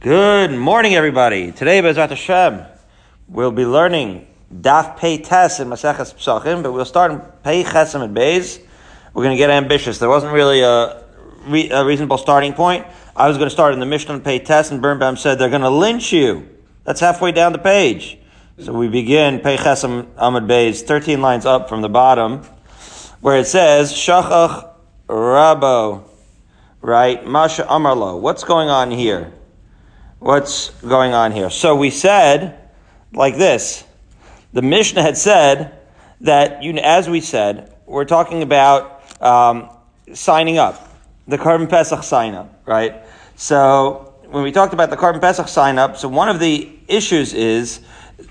Good morning, everybody. Today, Bezrat Hashem, we'll be learning Daf Pei Tes in Maseches Psachim, but we'll start in Pei Chesem and Beis. We're going to get ambitious. There wasn't really a, re- a reasonable starting point. I was going to start in the Mishnah Pei Tes, and Birnbaum said they're going to lynch you. That's halfway down the page. So we begin Pei Chesem Amud Beis, 13 lines up from the bottom, where it says, Shachach Rabo, right? Masha Amarlo. What's going on here? What's going on here. So we said like this. The Mishnah had said that, you, as we said, we're talking about um, signing up, the Korban Pesach sign up, right? So when we talked about the Korban Pesach sign up, so one of the issues is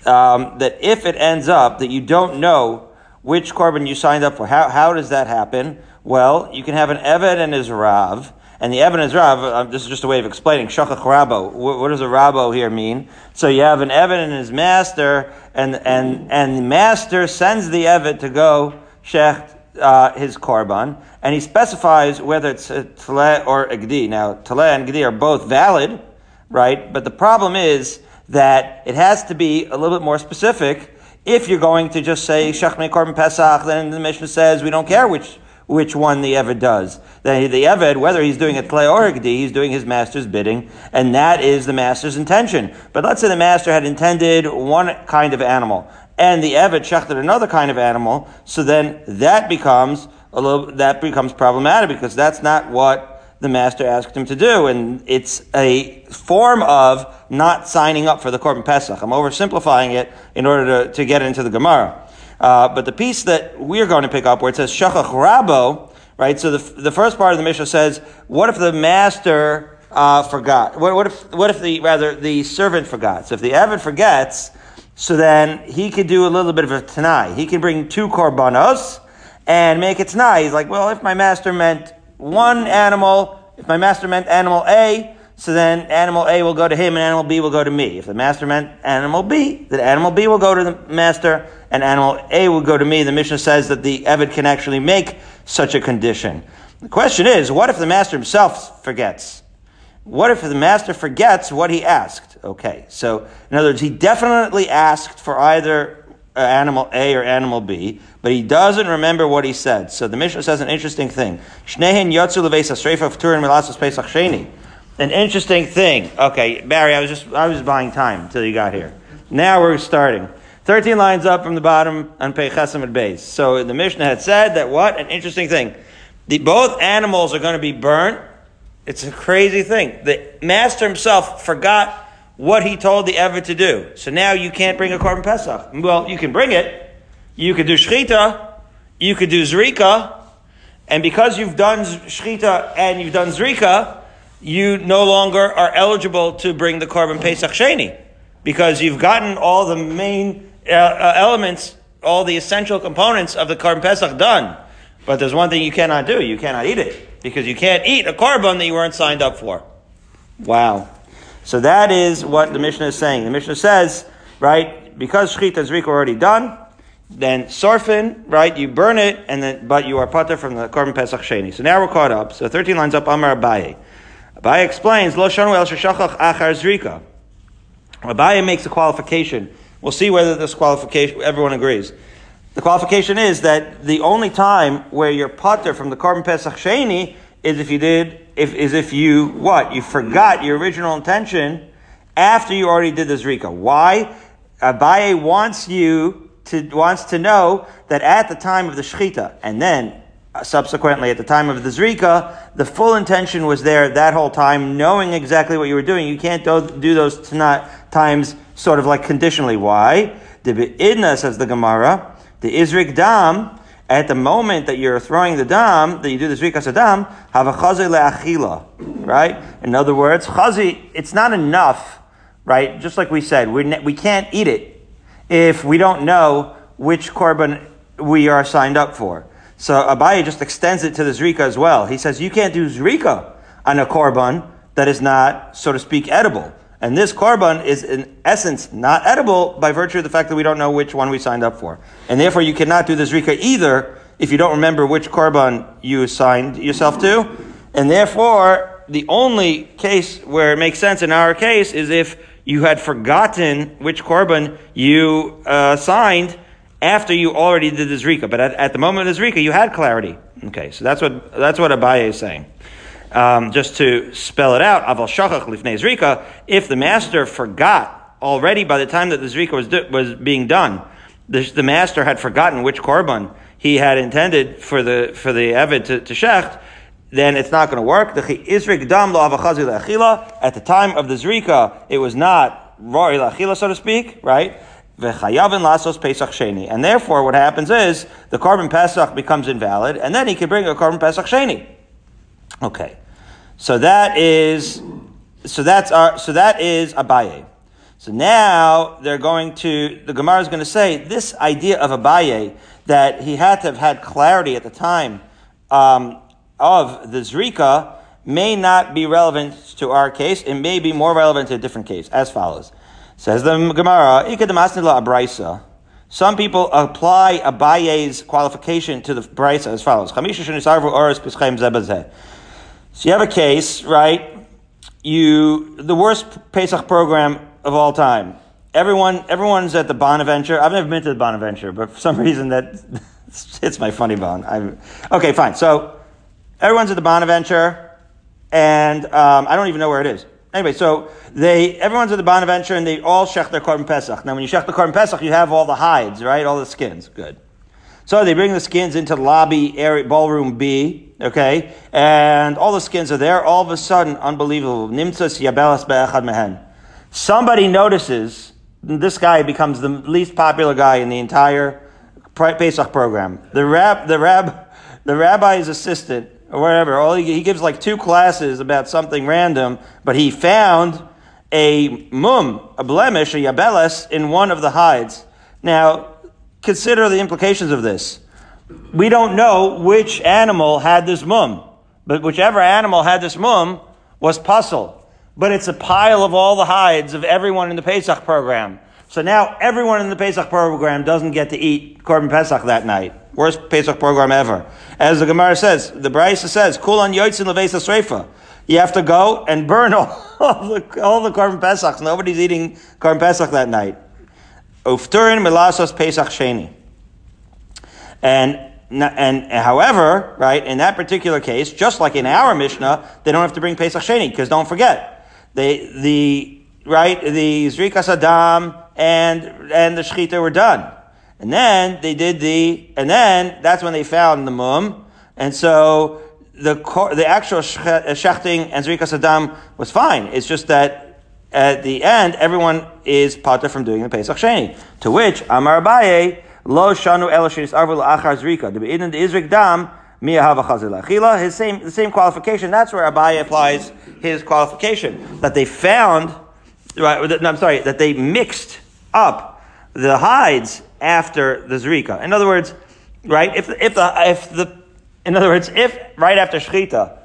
um, that if it ends up that you don't know which Korban you signed up for, how, how does that happen? Well, you can have an Eved and his Rav, and the evidence Rav, uh, this is just a way of explaining, Shachach Rabo. What, does a Rabo here mean? So you have an Eved and his master, and, and, and the master sends the Eved to go shecht uh, his korban, and he specifies whether it's a Tale or a Gdi. Now, Tale and Gdi are both valid, right? But the problem is that it has to be a little bit more specific. If you're going to just say Shechne Korban Pesach, then the Mishnah says we don't care which which one the Eved does. The, the Eved, whether he's doing a Tlei or he's doing his master's bidding, and that is the master's intention. But let's say the master had intended one kind of animal, and the Eved shechted another kind of animal, so then that becomes a little, that becomes problematic because that's not what the master asked him to do, and it's a form of not signing up for the Korban Pesach. I'm oversimplifying it in order to, to get into the Gemara. Uh, but the piece that we're going to pick up, where it says shachach rabo, right? So the, the first part of the Mishnah says, what if the master uh, forgot? What, what, if what if the rather the servant forgot? So if the Eved forgets, so then he could do a little bit of a tanai. He can bring two korbanos and make it tanai. He's like, well, if my master meant one animal, if my master meant animal A, so then animal A will go to him and animal B will go to me. If the master meant animal B, then animal B will go to the master and animal A will go to me. The Mishnah says that the Eved can actually make such a condition. The question is, what if the master himself forgets? What if the master forgets what he asked? Okay, so in other words, he definitely asked for either uh, animal A or animal B, but he doesn't remember what he said. So the Mishnah says an interesting thing. Shnehen yotzu pesach sheni an interesting thing. Okay, Barry, I was just I was buying time until you got here. Now we're starting. Thirteen lines up from the bottom on Peichesim at base. So the Mishnah had said that what an interesting thing. The, both animals are going to be burnt. It's a crazy thing. The master himself forgot what he told the Eved to do. So now you can't bring a korban pesach. Well, you can bring it. You could do shchita. You could do zrika. And because you've done shchita and you've done zrika, you no longer are eligible to bring the korban Pesach Sheni because you've gotten all the main uh, uh, elements, all the essential components of the korban Pesach done. But there's one thing you cannot do. You cannot eat it because you can't eat a korban that you weren't signed up for. Wow. So that is what the Mishnah is saying. The Mishnah says, right, because Shechita Zrika already done, then Sorfin, right, you burn it, and then, but you are putter from the Korban Pesach Sheni. So now we're caught up. So 13 lines up, Amar Abaye. Abaye explains, Lo shanu el shachach achar zrika. Abaye makes a qualification. We'll see whether this qualification, everyone agrees. The qualification is that the only time where you're putter from the korban pesach sheni is if you did, if, is if you, what? You forgot your original intention after you already did the zrika. Why? Abaye wants you to, wants to know that at the time of the shechita, and then subsequently at the time of the Zrika, the full intention was there that whole time, knowing exactly what you were doing. You can't do those times sort of like conditionally. Why? The Idna, says the Gemara, the Izrik Dam, at the moment that you're throwing the dam, that you do the zrika sadam, have a chazi le'achila, right? In other words, chazi, it's not enough, right? Just like we said, we we can't eat it if we don't know which korban we are signed up for. So Abaye just extends it to the Zrika as well. He says you can't do Zrika on a korban that is not, so to speak, edible. And this korban is in essence not edible by virtue of the fact that we don't know which one we signed up for. And therefore you cannot do the Zrika either if you don't remember which korban you signed yourself to. And therefore, the only case where it makes sense in our case is if you had forgotten which korban you uh, signed after you already did the zrika. But at, at, the moment of the zrika, you had clarity. Okay, so that's what that's what Abaye is saying. Um, just to spell it out, aval shachach lifnei zrika. If the master forgot already by the time that the zrika was was being done, the, the master had forgotten which korban he had intended for the for the Eved to, to shecht, then it's not going to work. The isrik dam lo At the time of the zrika, it was not roi la'achila, so to speak, right? Lasos pesach sheni. And therefore, what happens is the korban pesach becomes invalid, and then he can bring a korban pesach sheni. Okay, so that is so that's our so that is Abaye. So now they're going to the Gemara is going to say this idea of Abaye that he had to have had clarity at the time um, of the Zrika may not be relevant to our case. It may be more relevant to a different case, as follows. Says the Gemara. Some people apply Abaye's qualification to the Brisa as follows. So you have a case, right? You, the worst Pesach program of all time everyone everyone's at the Bonaventure. I've never been to the Bonaventure, but for some reason that it's my funny bone. I'm, okay, fine. So everyone's at the Bonaventure, and um, I don't even know where it is. Anyway, so they everyone's at the Bonaventure, and they all shech their korban pesach. Now, when you shech the korban pesach, you have all the hides, right? All the skins. Good. So they bring the skins into lobby area, ballroom B, okay, and all the skins are there. All of a sudden, unbelievable. Nimtzas yabelas be'echad mehen. Somebody notices this guy becomes the least popular guy in the entire Pesach program. The rab, the rab, the rabbi's assistant or whatever. All he, he gives like two classes about something random, but he found a mum, a blemish, a yabeles in one of the hides. Now, consider the implications of this. We don't know which animal had this mum, but whichever animal had this mum was puzzled but it's a pile of all the hides of everyone in the Pesach program. So now everyone in the Pesach program doesn't get to eat Korban Pesach that night. Worst Pesach program ever. As the Gemara says, the Brisa says, Kulan yoitzin levesa sreifa. You have to go and burn all, all the, all the Korban Pesachs. Nobody's eating Korban Pesach that night. Ufturin milasos Pesach sheni. And and however, right, in that particular case, just like in our Mishnah, they don't have to bring Pesach Sheni, because don't forget, they, the, right, the Zrika Saddam and, and the Shechita were done. And then they did the, and then that's when they found the mum. And so the, the actual uh, shechting and Zrika Saddam was fine. It's just that at the end, everyone is potter from doing the Pesach Sheni. To which, Amar Abaye, Lo Shanu Eloshinis Arvul Achar Zrika. The Izrik Dam, his same, the same qualification. That's where Abaye applies his qualification. That they found, right, I'm sorry, that they mixed up the hides after the Zrika. In other words, right, if, if the, if the, in other words, if right after Shechita,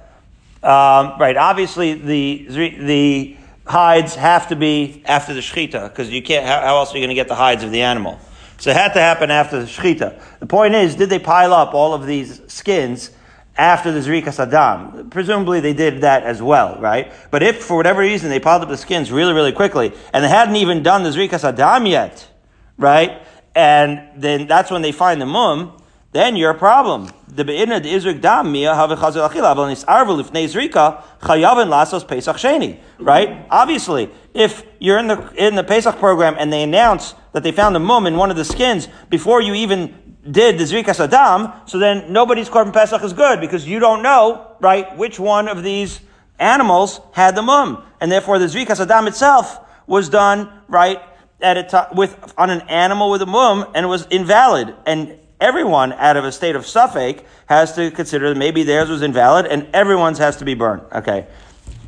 um, right, obviously the, the hides have to be after the Shechita, because you can't, how, how else are you going to get the hides of the animal? So it had to happen after the Shechita. The point is, did they pile up all of these skins after the Zrika Saddam? Presumably they did that as well, right? But if for whatever reason they piled up the skins really, really quickly, and they hadn't even done the Zrika Saddam yet, right? And then that's when they find the mum, then you're a problem. The be'inna the izrik dam mia have achila aval nisarvu lifnei zrika chayavin lasos pesach sheni. Right? Obviously, if you're in the in the Pesach program and they announce that they found a mum in one of the skins before you even did the Zrika Saddam, so then nobody's Korban Pesach is good because you don't know, right, which one of these animals had the mum. And therefore the Zrika Saddam itself was done, right, at a t- with, on an animal with a mum and was invalid. And everyone out of a state of suffake has to consider that maybe theirs was invalid and everyone's has to be burned. Okay.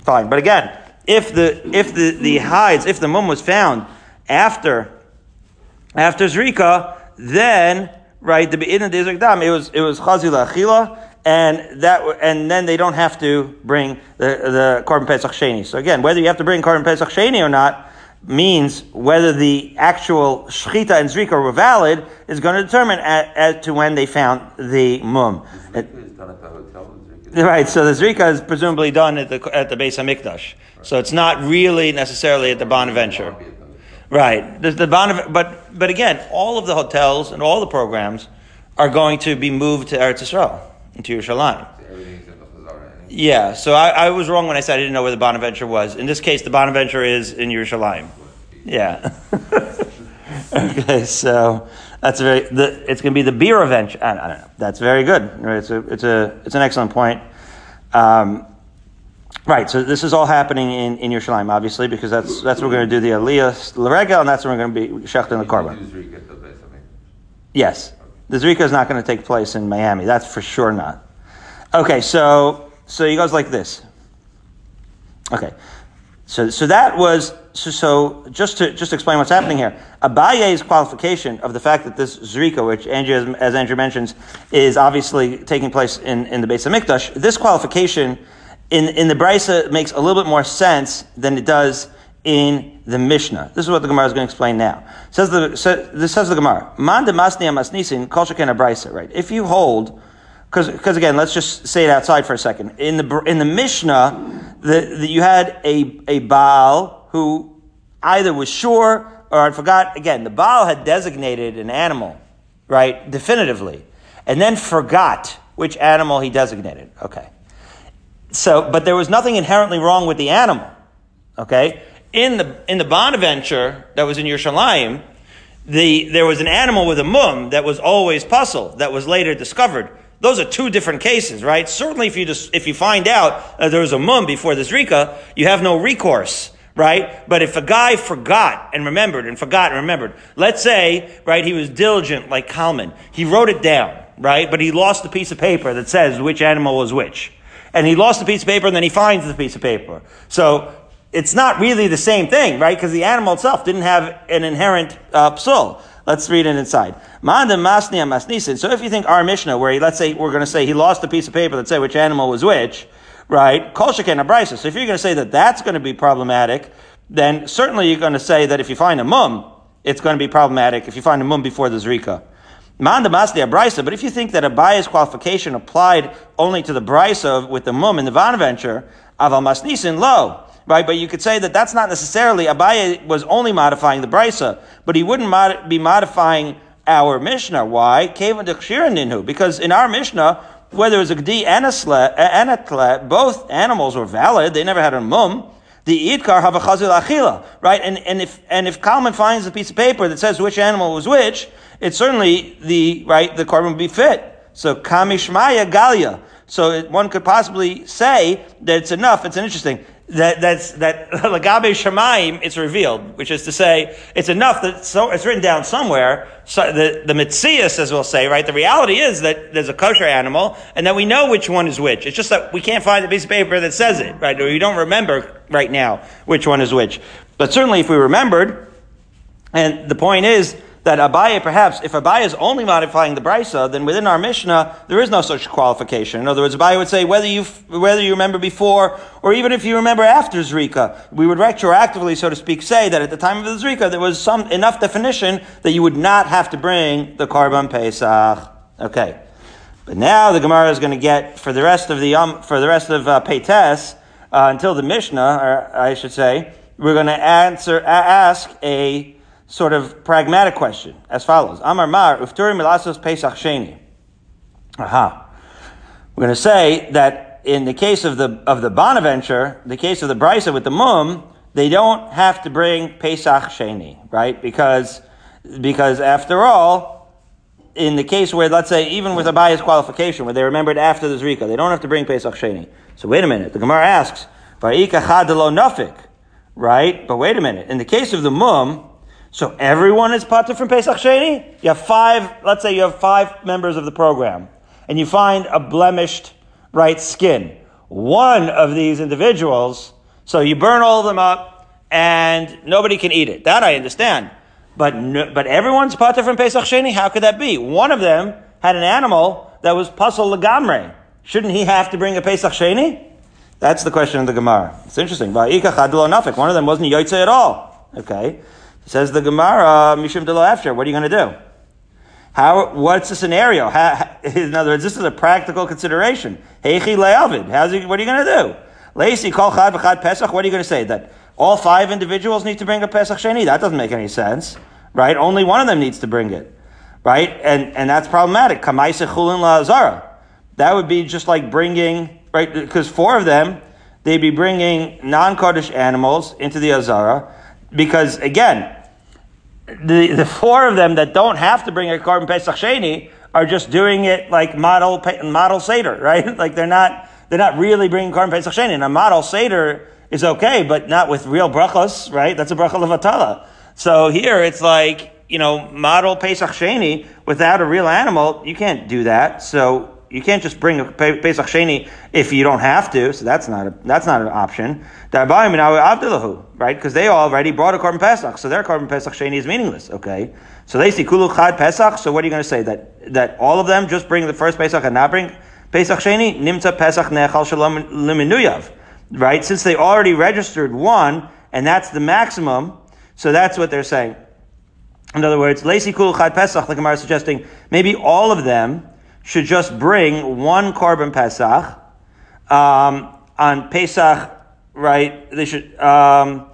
Fine. But again, if the, if the, the hides, if the mum was found after after Zrika, then, right, the Be'idin Dam, it was, it was Chazila Achila, and that, and then they don't have to bring the, the Korban Pesach Sheni. So again, whether you have to bring Korban Pesach Sheni or not, means whether the actual Shechita and Zrika were valid is going to determine as, to when they found the Mum. The Right, so the Zrika is presumably done at the, at the base of Mikdash. So it's not really necessarily at the Bonaventure. Right. The, the Bonav- but, but again, all of the hotels and all the programs are going to be moved to Eretz Yisrael, into Yerushalayim. Yeah, so I, I was wrong when I said I didn't know where the Bonaventure was. In this case, the Bonaventure is in Yerushalayim. Yeah. okay, so that's very. The, it's going to be the beer. I, I don't know. That's very good. It's a. It's a. It's an excellent point. Um, right. So this is all happening in in Yerushalayim, obviously, because that's that's where we're going to do the Aliyah Larega, and that's where we're going to be shechting the korban. You do Zrika at the base, Yes. The Zrika is not going to take place in Miami. That's for sure not. Okay, so so he goes like this. Okay. So so that was so, so just to just to explain what's happening here. Abaye's qualification of the fact that this Zrika, which Andrew, as, as Andrew mentions, is obviously taking place in, in the base of Mikdash, this qualification in, in the Brisa makes a little bit more sense than it does in the Mishnah. This is what the Gemara is going to explain now. Says the so, this says the Gemara. Man de masni amasnisin kol sheken Brisa. Right. If you hold, because again, let's just say it outside for a second. In the in the Mishnah, the, the, you had a a Baal who either was sure or I forgot. Again, the Baal had designated an animal, right, definitively, and then forgot which animal he designated. Okay. So, but there was nothing inherently wrong with the animal. Okay? In the, in the Bonaventure that was in Yerushalayim, the, there was an animal with a mum that was always pasul, that was later discovered. Those are two different cases, right? Certainly if you just, if you find out that there was a mum before this Rika, you have no recourse, right? But if a guy forgot and remembered and forgot and remembered, let's say, right, he was diligent like Kalman. He wrote it down, right? But he lost the piece of paper that says which animal was which and he lost the piece of paper and then he finds the piece of paper. So it's not really the same thing, right? Because the animal itself didn't have an inherent uh, psul. Let's read it inside. So if you think our Mishnah, where he, let's say we're going to say he lost a piece of paper that said which animal was which, right? So if you're going to say that that's going to be problematic, then certainly you're going to say that if you find a mum, it's going to be problematic if you find a mum before the zrika. But if you think that Abaye's qualification applied only to the brisa with the mum in the Bonaventure, aval masnisin lo, right? But you could say that that's not necessarily, Abaye was only modifying the brisa, but he wouldn't mod- be modifying our Mishnah. Why? Because in our Mishnah, whether it was a gdi and a, sle, and a tle, both animals were valid. They never had a mum. The idkar have a chazil achila, right? And, and if, and if Kalman finds a piece of paper that says which animal was which, it's certainly the, right, the korban would be fit. So kamishmaya galia. So it, one could possibly say that it's enough. It's an interesting that that's that lagabe shemaim. It's revealed, which is to say, it's enough that so it's written down somewhere. So the the mitzias, as we'll say, right. The reality is that there's a kosher animal, and that we know which one is which. It's just that we can't find a piece of paper that says it, right? Or we don't remember right now which one is which. But certainly, if we remembered, and the point is that Abaye, perhaps, if Abaye is only modifying the Brisa, then within our Mishnah, there is no such qualification. In other words, Abaye would say whether you, whether you remember before, or even if you remember after Zrika, we would retroactively, so to speak, say that at the time of the Zrika, there was some, enough definition that you would not have to bring the Karban Pesach. Okay. But now the Gemara is going to get, for the rest of the, um, for the rest of uh, uh, until the Mishnah, or I should say, we're going to answer, ask a sort of pragmatic question as follows. Amar Mar, Ufturi Milasos Pesach Sheni. Aha. We're going to say that in the case of the, of the Bonaventure, the case of the Brisa with the Mum, they don't have to bring Pesach Sheni, right? Because, because after all, in the case where, let's say, even with Abaye's qualification, where they remembered after the Zrika, they don't have to bring Pesach Sheni. So wait a minute. The Gemara asks, Va'ika chadelo right? But wait a minute. In the case of the Mum, so everyone is pater from Pesach Sheni? You have five, let's say you have five members of the program, and you find a blemished right skin. One of these individuals, so you burn all of them up, and nobody can eat it. That I understand. But, no, but everyone's pater from Pesach Sheni? How could that be? One of them had an animal that was pasul legamre. Shouldn't he have to bring a Pesach Sheni? That's the question of the Gemara. It's interesting. One of them wasn't Yotze at all. Okay. Says the Gemara, Mishum Delo after, what are you going to do? How, what's the scenario? How, in other words, this is a practical consideration. Heichi le'avid. How's he, what are you going to do? Lacy kol chad v'chad pesach. What are you going to say? That all five individuals need to bring a pesach sheni? That doesn't make any sense, right? Only one of them needs to bring it, right? And and that's problematic. Kamaisa chulin la'azara. That would be just like bringing, right? Because four of them, they'd be bringing non-Kaddish animals into the azara, because again, the, the four of them that don't have to bring a korban pesach sheni are just doing it like model model seder, right? like they're not they're not really bringing korban pesach sheni. And a model seder is okay, but not with real brachos, right? That's a bracha levatala. So here it's like you know model pesach sheni without a real animal. You can't do that. So you can't just bring a Pesach Sheni if you don't have to. So that's not a, that's not an option. Right? Because they already brought a korban Pesach, so their korban Pesach Sheni is meaningless. Okay, so they see Kulu Chad Pesach. So what are you going to say that that all of them just bring the first Pesach and not bring Pesach Sheni? Nimta Pesach Nechal Shalom Liminuyav. Right? Since they already registered one, and that's the maximum. So that's what they're saying. In other words, Lacey Kulu Chad Pesach, like Gemara is suggesting, maybe all of them should just bring one korban Pesach um, on Pesach, right? They should um,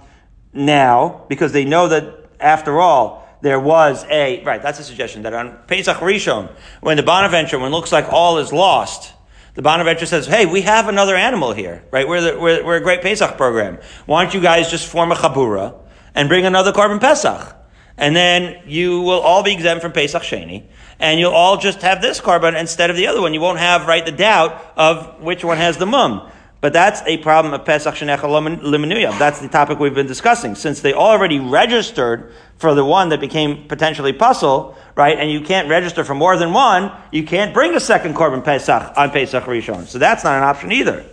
now because they know that after all there was a right. That's a suggestion that on Pesach Rishon, when the Bonaventure, when it looks like all is lost. The Bonaventure says, "Hey, we have another animal here, right? We're, the, we're, we're a great Pesach program. Why don't you guys just form a chabura and bring another korban Pesach, and then you will all be exempt from Pesach Sheni, and you'll all just have this korban instead of the other one. You won't have, right, the doubt of which one has the mum. But that's a problem of Pesach Shenecha Limenuyah. That's the topic we've been discussing. Since they already registered for the one that became potentially pasul, right, and you can't register for more than one, you can't bring a second korban Pesach on Pesach Rishon. So that's not an option either.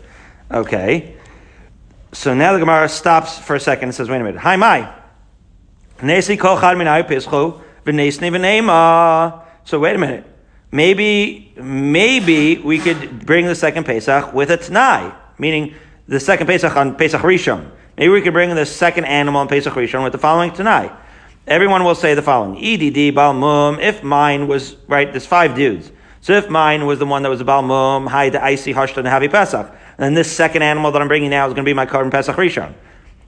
Okay. So now the Gemara stops for a second and says, wait a minute. Hi, my. Nesi kol chad minay pischu v'nesni v'neima. So wait a minute. Maybe, maybe we could bring the second Pesach with a Tanai, meaning the second Pesach on Pesach Rishon. Maybe we could bring the second animal on Pesach Rishon with the following Tanai. Everyone will say the following. EDD Balmum, if mine was, right, there's five dudes. So if mine was the one that was a Balmum, Hai the Icy Hashtan and Havi Pesach, then this second animal that I'm bringing now is going to be my korban Pesach Rishon.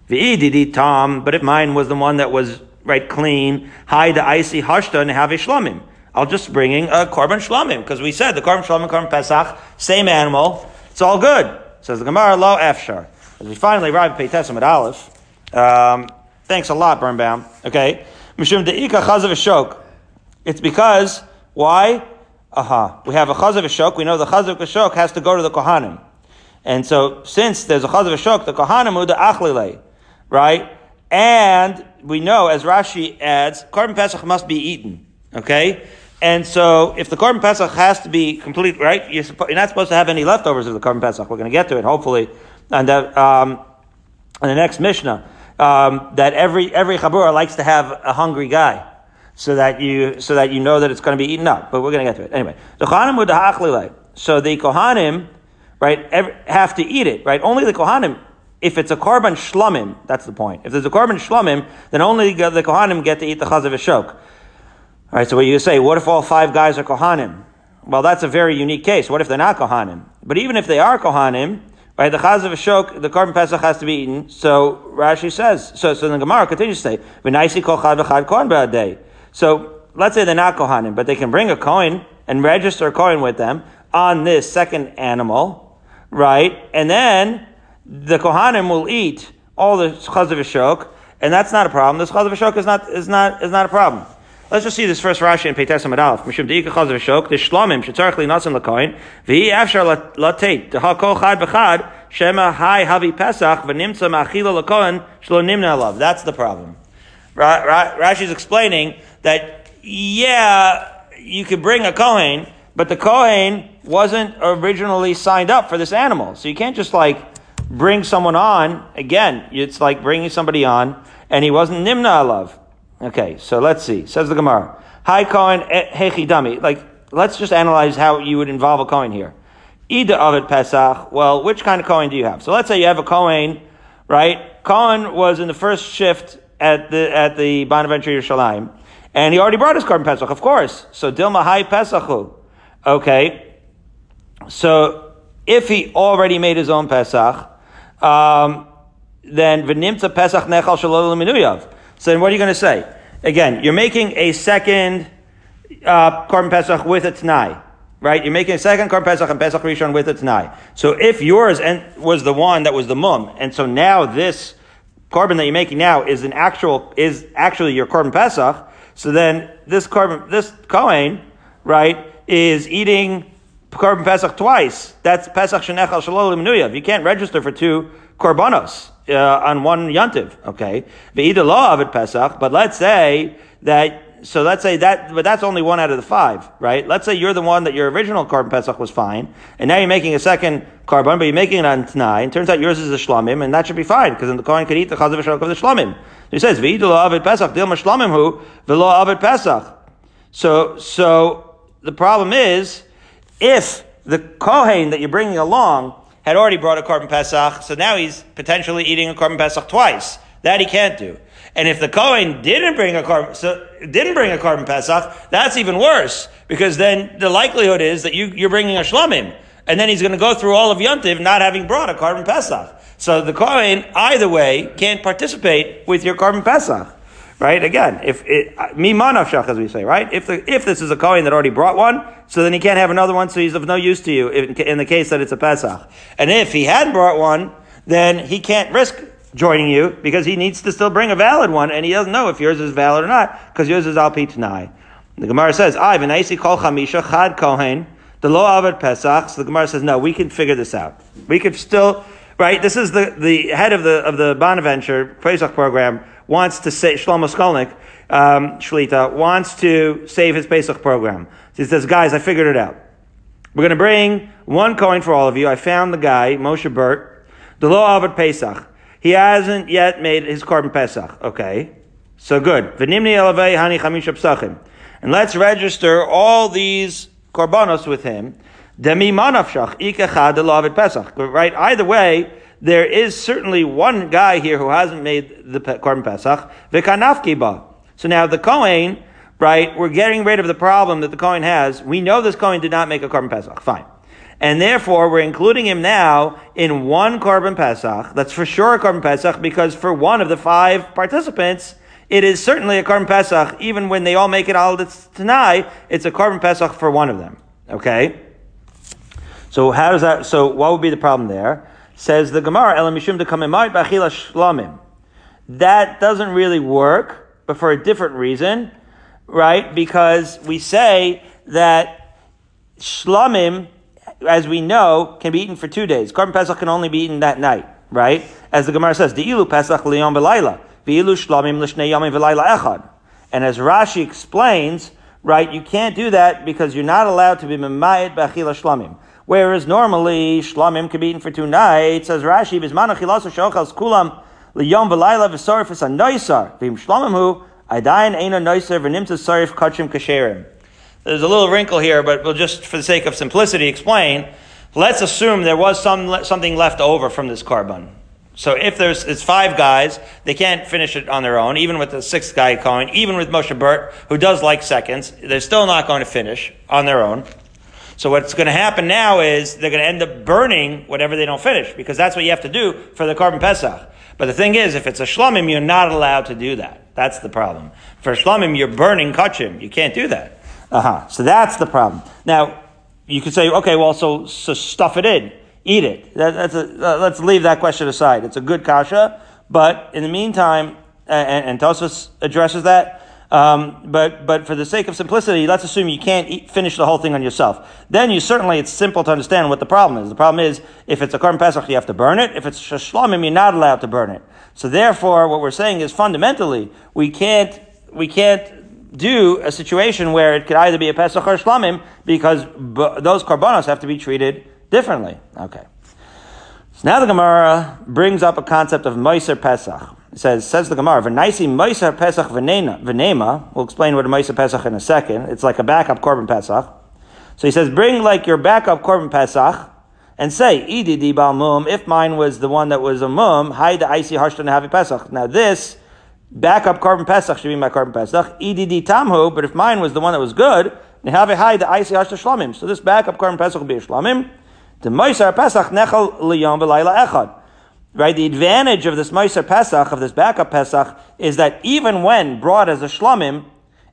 The EDD Tom, but if mine was the one that was, right, clean, Hai the Icy Hashtan Havi Shlomim. I'll just bringing a korban shlamim because we said the korban shlamim, korban pesach, same animal. It's all good. Says the Gemara, lo efshar. As we finally arrive at Peitesim at Aleph. Um, thanks a lot, Birnbaum. Okay, mishum deika chazav shok. It's because why? Aha, uh-huh. we have a chazav shok. We know the chazav shok has to go to the kohanim, and so since there's a chazav shok, the kohanim are the achlile, right? And we know, as Rashi adds, korban pesach must be eaten. Okay, and so, if the korban pesach has to be complete, right? You're, you're, not supposed to have any leftovers of the korban pesach. We're going to get to it, hopefully, and that um, the next mishnah. Um, that every every chabura likes to have a hungry guy, so that you so that you know that it's going to be eaten up. But we're going to get to it anyway. The kohanim would hachlilei. So the kohanim, right, every, have to eat it, right? Only the kohanim. If it's a korban shlomim, that's the point. If there's a korban shlomim, then only the kohanim get to eat the chazav. All right, so what you say, what if all five guys are Kohanim? Well, that's a very unique case. What if they're not Kohanim? But even if they are Kohanim, right, the Chazav Shok, the korban Pesach has to be eaten. So Rashi says, so, so the Gemara continues to say, V'naisi kol chad day. So let's say they're not Kohanim, but they can bring a Kohen and register a Kohen with them on this second animal, right? And then the Kohanim will eat all the Chazav Shok, and that's not a problem. This Chazav Shok is not, is not, is not a problem. Let's just see this first Rashi in Peites Aleph. Mishum deika chazav shok, the shlomim shetzarech li nasan lakoin, v'hi afshar kol chad b'chad, shema hai havi pesach, v'nimtza ma'achila lakoin, shlo nimna alav. That's the problem. Ra- Ra- Rashi's explaining that, yeah, you could bring a Kohen, but the Kohen wasn't originally signed up for this animal. So you can't just like bring someone on, again, it's like bringing somebody on, and he wasn't Nimna alav. Okay, so let's see. Says the Gemara. Hi Cohen Hechi Dami. Like, let's just analyze how you would involve a Cohen here. Ida of it Pesach. Well, which kind of Cohen do you have? So let's say you have a Cohen, right? Cohen was in the first shift at the at the Bonaventure Yerushalayim, And he already brought his Korban Pesach, of course. So Dilma Hai Pesachu. Okay. So if he already made his own Pesach, um, then V'nimtza Pesach Nechal Shalol Minuyav. So then what are you going to say? Again, you're making a second uh, Korban Pesach with a Tanai. Right? You're making a second Korban Pesach and Pesach Rishon with a Tanai. So if yours was the one that was the mum, and so now this Korban that you're making now is an actual, is actually your Korban Pesach, so then this Korban, this Kohen, right, is eating Korban Pesach twice. That's Pesach Shenechal Shalol. You can't register for two Korbanos uh, on one Yantiv, okay? Either law of it Pesach, but let's say that so let's say that, but that's only one out of the five, right? Let's say you're the one that your original korban Pesach was fine, and now you're making a second korban, but you're making it on Tanai, and turns out yours is a Shlomim, and that should be fine, because then the Kohen could eat the Chazav of the Shlomim. He says, V'idul avid Pesach, dil hu, v'lo Pesach. So, so, the problem is, if the Kohen that you're bringing along had already brought a Korban Pesach, so now he's potentially eating a Korban Pesach twice. That he can't do. And if the Kohen didn't bring a korban, so, didn't bring a Korban Pesach, that's even worse, because then the likelihood is that you, you're bringing a Shlomim. And then he's going to go through all of Yontiv not having brought a Korban Pesach. So the Kohen, either way, can't participate with your Korban Pesach. Right? Again, if it, uh, mi manavshach, as we say, right? If the, if this is a Kohen that already brought one, so then he can't have another one, so he's of no use to you in, in the case that it's a Pesach. And if he hadn't brought one, then he can't risk joining you because he needs to still bring a valid one, and he doesn't know if yours is valid or not because yours is al tanai. The Gemara says, "I v'naisi kol chamisha chad kohen the lo avad pesach." So the Gemara says, "No, we can figure this out. We could still." Right, this is the, the head of the of the Bonaventure Pesach program wants to say Shlomo Skolnick um, Shlita wants to save his Pesach program. So he says, "Guys, I figured it out. We're going to bring one coin for all of you. I found the guy Moshe Burt, the lo avad Pesach. He hasn't yet made his Korban Pesach. Okay. So good. And let's register all these korbanos with him. Demi manafshach ikechad Pesach. Right? Either way, there is certainly one guy here who hasn't made the Korban Pesach. V'kanafki ba. So now the Kohen, right, we're getting rid of the problem that the Kohen has. We know this Kohen did not make a Korban Pesach. Fine. And therefore, we're including him now in one Korban Pesach. That's for sure a Korban Pesach because for one of the five participants, it is certainly a Korban Pesach. Even when they all make it al Tanai, it's a Korban Pesach for one of them. Okay? So how does that, so what would be the problem there? Says the Gemara, Elam Mishum de Bachila Shlamim. That doesn't really work, but for a different reason, right? Because we say that Shlamim as we know, can be eaten for two days. Korban Pesach can only be eaten that night, right? As the Gemara says, ilu Pesach liyom belayla, v'ilu shlamim l'shnei yomim v'layla echad. And as Rashi explains, right, you can't do that because you're not allowed to be memayit b'achila shlamim. Whereas normally, shlamim can be eaten for two nights, as Rashi, bizmanu chilasu shochals kulam liyom v'layla v'sorif a noisar, v'im shlamim hu, adayin eina noisar v'nimta sorif kachim kasherim. There's a little wrinkle here, but we'll just, for the sake of simplicity, explain. Let's assume there was some, something left over from this korban. So if there's it's five guys, they can't finish it on their own, even with the sixth guy going, even with Moshe Burt, who does like seconds, they're still not going to finish on their own. So what's going to happen now is they're going to end up burning whatever they don't finish, because that's what you have to do for the korban Pesach. But the thing is, if it's a shlamim, you're not allowed to do that. That's the problem. For shlamim, you're burning kachim. You can't do that. Uh-huh. So that's the problem. Now, you could say, okay, well, so, so stuff it in. Eat it. That, that's a, uh, let's leave that question aside. It's a good kasha, but in the meantime, and, and Tosfos addresses that, um, but but for the sake of simplicity, let's assume you can't eat, finish the whole thing on yourself. Then you certainly it's simple to understand what the problem is. The problem is if it's a korban pesach, you have to burn it. If it's shlamim, you're not allowed to burn it. So therefore, what we're saying is fundamentally we can't we can't do a situation where it could either be a Pesach or Shlamim because b- those karbanos have to be treated differently. Okay. So now the Gemara brings up a concept of Meiser Pesach. It says, says the Gemara, V'naisi Meiser Pesach v'nema. We'll explain what a Meiser Pesach in a second. It's like a backup Korban Pesach. So he says, bring like your backup Korban Pesach and say, Idi di mum, if mine was the one that was a mum, hide the icy harshtan havi Pesach. Now this backup korban pesach should be my korban pesach. Edd tamhu, but if mine was the one that was good, nehave high the icy hash shlamim. So this backup korban pesach will be a shlamim. The moisar pesach nechal liyom v'layla echad. Right, the advantage of this moisar pesach, of this backup pesach, is that even when brought as a shlamim,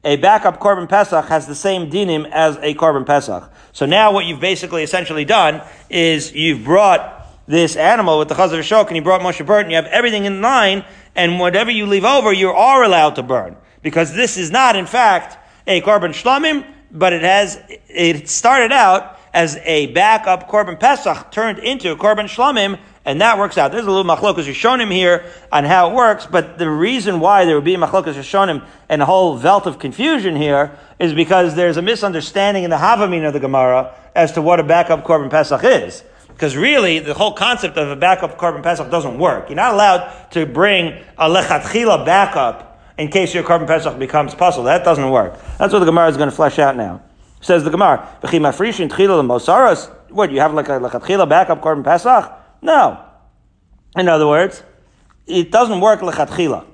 a backup korban pesach has the same dinim as a korban pesach. So now what you've basically essentially done is you've brought this animal with the chazav shok and you brought Moshe Burt, you have everything in line, and whatever you leave over, you are allowed to burn. Because this is not, in fact, a korban shlamim, but it has, it started out as a backup korban pesach turned into a korban shlamim, and that works out. There's a little machlokas Rishonim here on how it works, but the reason why there would be machlokas Rishonim and a whole velt of confusion here is because there's a misunderstanding in the Havamin of the Gemara as to what a backup korban pesach is. Because really, the whole concept of a backup korban pesach doesn't work. You're not allowed to bring a lechatchila backup in case your korban pesach becomes pasul. That doesn't work. That's what the Gemara is going to flesh out now. Says the Gemara, what, you have like a lechatchila backup korban pesach? No. In other words, it doesn't work lechatchila.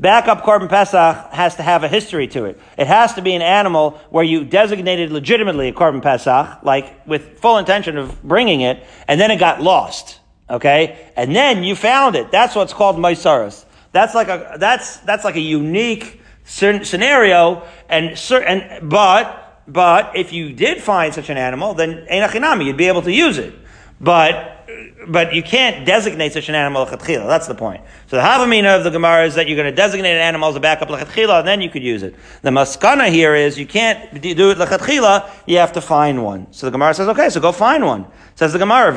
Backup korban pesach has to have a history to it. It has to be an animal where you designated legitimately a korban pesach, like with full intention of bringing it, and then it got lost. Okay, and then you found it. That's what's called maisaris. That's like a that's that's like a unique scenario, and certain but but if you did find such an animal, then enachinami, you'd be able to use it. But but you can't designate such an animal lechatchila. That's the point. So the havamina of the Gemara is that you're going to designate an animal as a backup lechatchila, and then you could use it. The maskana here is you can't do it lechatchila. You have to find one. So the Gemara says, okay, so go find one. Says the Gemara,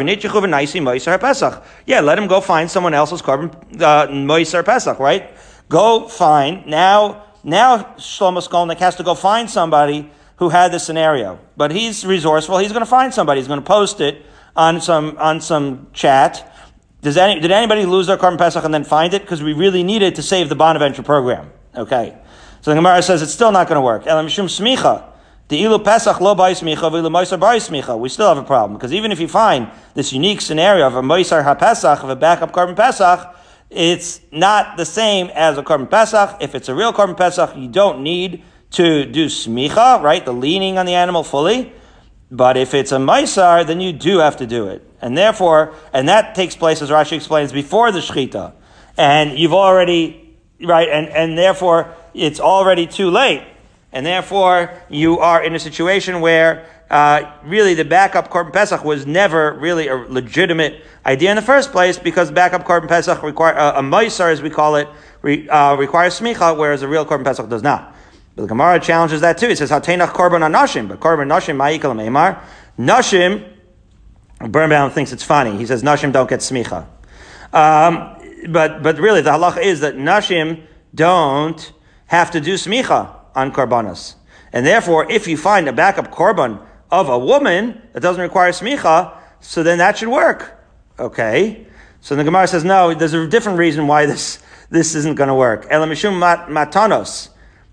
pesach. Yeah, let him go find someone else's korban uh, pesach. Right? Go find now. Now Shlomo Skolnick has to go find somebody who had this scenario, but he's resourceful. He's going to find somebody. He's going to post it on some on some chat. Does any, did anybody lose their korban pesach and then find it? Because we really needed to save the Bonaventure program. Okay. So the Gemara says it's still not going to work. Elam shum smicha. The ilu pesach lo smicha v'ilu moisar smicha. We still have a problem because even if you find this unique scenario of a moisar ha-pesach, of a backup korban pesach, it's not the same as a korban pesach. If it's a real korban pesach, you don't need to do smicha, right? The leaning on the animal fully. But if it's a Maisar, then you do have to do it. And therefore, and that takes place, as Rashi explains, before the Shechita. And you've already, right, and, and therefore, it's already too late. And therefore, you are in a situation where uh, really the backup Korban Pesach was never really a legitimate idea in the first place because backup Korban Pesach require, uh, a Maisar, as we call it, re, uh, requires smicha, whereas a real Korban Pesach does not. But the Gemara challenges that too. It says, Hatenach korban anashim, but korban nashim ma'ikal meimar. Nashim, Birnbaum thinks it's funny. He says, Nashim don't get smicha. Um, but, but really, the halacha is that Nashim don't have to do smicha on korbanos. And therefore, if you find a backup korban of a woman that doesn't require smicha, so then that should work. Okay? So the Gemara says, no, there's a different reason why this, this isn't going to work. Elamishum mat, matanos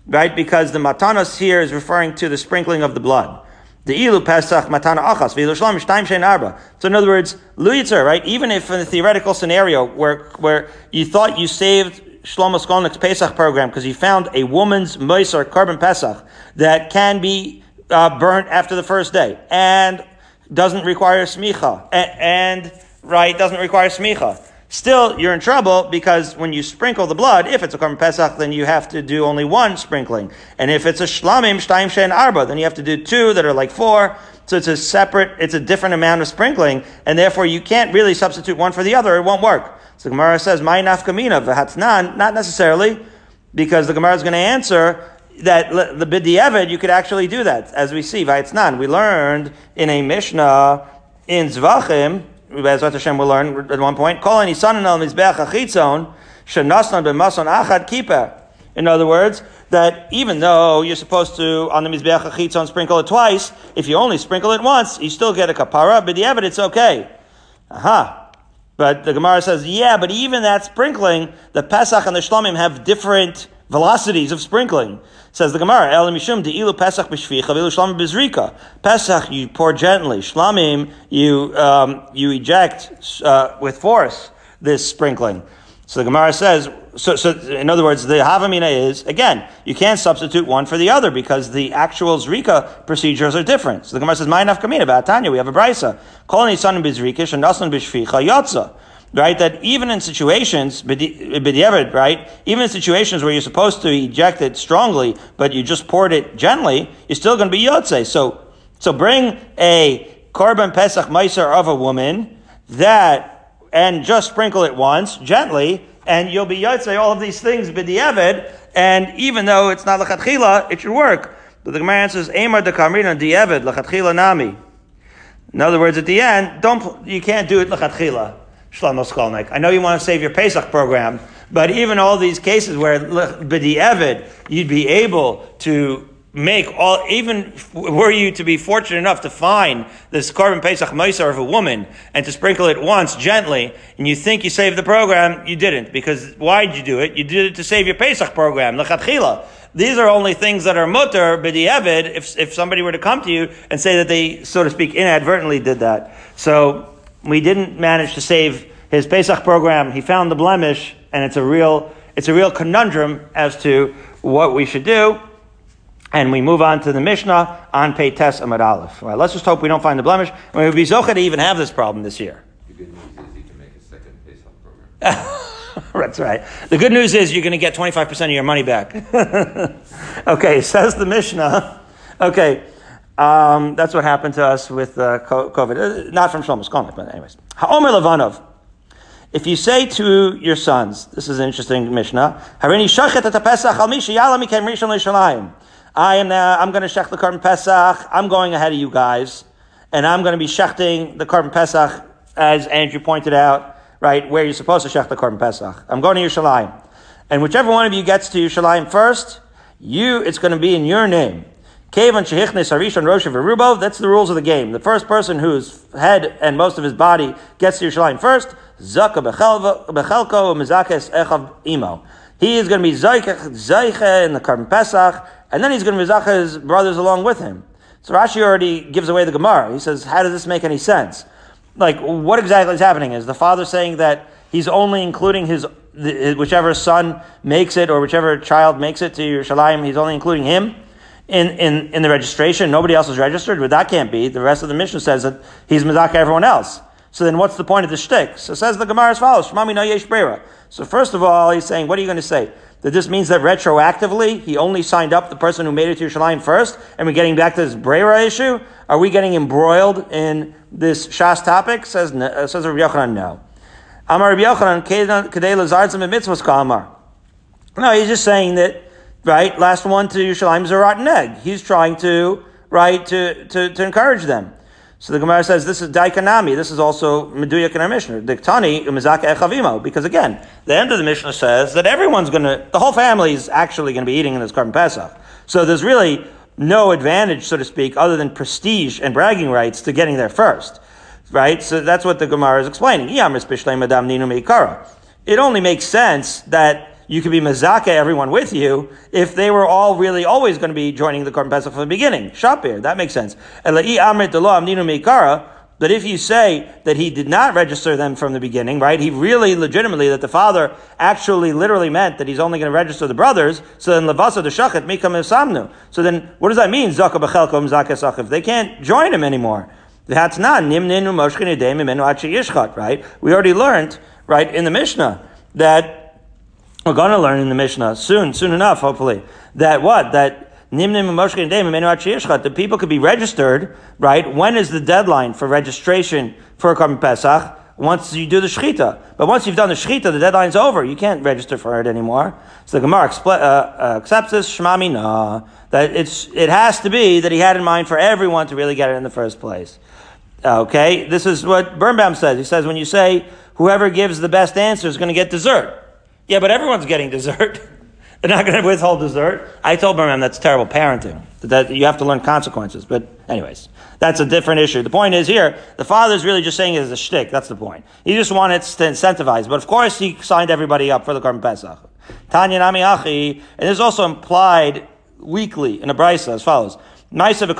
right? Because the matanos here is referring to the sprinkling of the blood. The ilu pesach matana achas v'ilu shlam shtayim shein arba. So in other words, luyitzer, right? Even if in the theoretical scenario where where you thought you saved Shlomo Skolnick's Pesach program because you found a woman's mois korban Pesach that can be uh, burnt after the first day and doesn't require smicha and, and right doesn't require smicha still you're in trouble because when you sprinkle the blood, if it's a Korban Pesach, then you have to do only one sprinkling. And if it's a Shlamim, Shtaim Shen Arba, then you have to do two that are like four. So it's a separate, it's a different amount of sprinkling, and therefore you can't really substitute one for the other, it won't work. So Gemara says, My nafkamina, v'hatnan, not necessarily, because the Gemara is going to answer that the bidiyeved, you could actually do that, as we see, v'hatnan. We learned in a Mishnah in Zvachim, Bezrat Hashem will learn at one point, Kol anisanan al mizbeach achitzon, shenasnan b'mason achad kippah. In other words, that even though you're supposed to, on the Mizbeach HaChitzon, sprinkle it twice, if you only sprinkle it once, you still get a kapara, but the evidence, it's okay. Aha. But the Gemara says, yeah, but even that sprinkling, the Pesach and the Shlomim have different velocities of sprinkling. Says the Gemara, El Mishum de Ilu Pesach B'Shvicha V'ilu Shlamim B'Zrika. Pesach you pour gently. Shlamim you um, you eject uh, with force this sprinkling. So the Gemara says, so, so in other words, the Havamina is, again, you can't substitute one for the other because the actual Zrika procedures are different. So the Gemara says, my nafkamina, Tanya, we have a brisa. Calling son bizrikish and nasan bishficha yotza. Right, that even in situations, b'di'evid, right, even in situations where you're supposed to eject it strongly, but you just poured it gently, you're still going to be yotze. So, so bring a korban pesach meiser of a woman that and just sprinkle it once, gently, and you'll be yotzei all of these things b'di'evid, and even though it's not lechatchila, it should work. But the Gemara answers, Amar de kamrina di'evid, lechatchila nami. In other words, at the end, don't, you can't do it lechatchila. Shlomo Skolnick. I know you want to save your Pesach program, but even all these cases where b'di'evid, you'd be able to make all, even were you to be fortunate enough to find this korban Pesach Meiser of a woman and to sprinkle it once gently, and you think you saved the program, you didn't. Because why did you do it? You did it to save your Pesach program, Lechatchila. These are only things that are mutter, b'di'evid, if, if somebody were to come to you and say that they, so to speak, inadvertently did that. So, we didn't manage to save his Pesach program. He found the blemish, and it's a real, it's a real conundrum as to what we should do. And we move on to the Mishnah on Peites Amad Aleph. Right, let's just hope we don't find the blemish. And we would be zocha to even have this problem this year. The good news is you can make a second Pesach program. That's right. The good news is you're going to get 25% of your money back. okay, says the Mishnah. Okay, um, that's what happened to us with uh, COVID. Uh, not from Shlomo Skolnick, but anyways. Ha'omer Levanov. If you say to your sons, this is an interesting Mishnah, I am now, I'm going to shech the korban Pesach. I'm going ahead of you guys. And I'm going to be shechting the korban Pesach, as Andrew pointed out, right, where you're supposed to shech the korban Pesach. I'm going to Yerushalayim. And whichever one of you gets to Yerushalayim first, you, it's going to be in your name. Kevan shehichnes harishon rosh Verubo. That's the rules of the game. The first person whose head and most of his body gets to Yerushalayim first, zaka echav imo. He is going to be zayche in the korban Pesach, and then he's going to mizacha his brothers along with him. So Rashi already gives away the Gemara. He says, how does this make any sense? Like, what exactly is happening? Is the father saying that he's only including his, whichever son makes it or whichever child makes it to Yerushalayim, he's only including him in, in, in the registration? Nobody else is registered? But that can't be. The rest of the Mishnah says that he's mizaka everyone else. So then what's the point of the shtick? So says the Gemara as follows, Shmami yesh So first of all, he's saying, what are you going to say? that this means that retroactively he only signed up the person who made it to Yerushalayim first, and we're getting back to this Brera issue? Are we getting embroiled in this Shas topic? Says uh, says Rabbi Yochanan, no. Amar Rabbi Yochanan, Kedei Lazardzim Mitzvahs Kamar. No, he's just saying that, right, last one to Yerushalayim is a rotten egg. He's trying to, right, to, to, to encourage them. So the Gemara says this is Daikanami. This is also Meduyak in our Mishnah. Diktani umizaka echavimo. Because again, the end of the Mishnah says that everyone's going to, the whole family is actually going to be eating in this korban Pesach. So there's really no advantage, so to speak, other than prestige and bragging rights to getting there first. Right? So that's what the Gemara is explaining. It only makes sense that you could be mazaka everyone with you if they were all really always going to be joining the Korban Pesach from the beginning. Shapir, that makes sense. But if you say that he did not register them from the beginning, right? He really legitimately, that the father actually literally meant that he's only going to register the brothers, so then levasa the shachet mikam samnu. So then, what does that mean? Zaka bechelkom zaka They can't join him anymore. that's Right? We already learned, right, in the Mishnah, that we're going to learn in the Mishnah soon, soon enough, hopefully, that what? That the people could be registered, right? When is the deadline for registration for Korban Pesach? Once you do the Shechita. But once you've done the Shechita, the deadline's over. You can't register for it anymore. So the Gemara uh, uh, accepts this, Shmami na, that it's, it has to be that he had in mind for everyone to really get it in the first place. Okay? This is what Birnbaum says. He says when you say whoever gives the best answer is going to get dessert. Yeah, but everyone's getting dessert. They're not going to withhold dessert. I told my mom that's terrible parenting. That you have to learn consequences. But anyways, that's a different issue. The point is here, the father's really just saying it as a shtick. That's the point. He just wanted to incentivize. But of course, he signed everybody up for the Korban Pesach. Tanya Nami Achi, and there's also implied weekly in a brisa as follows. That's all.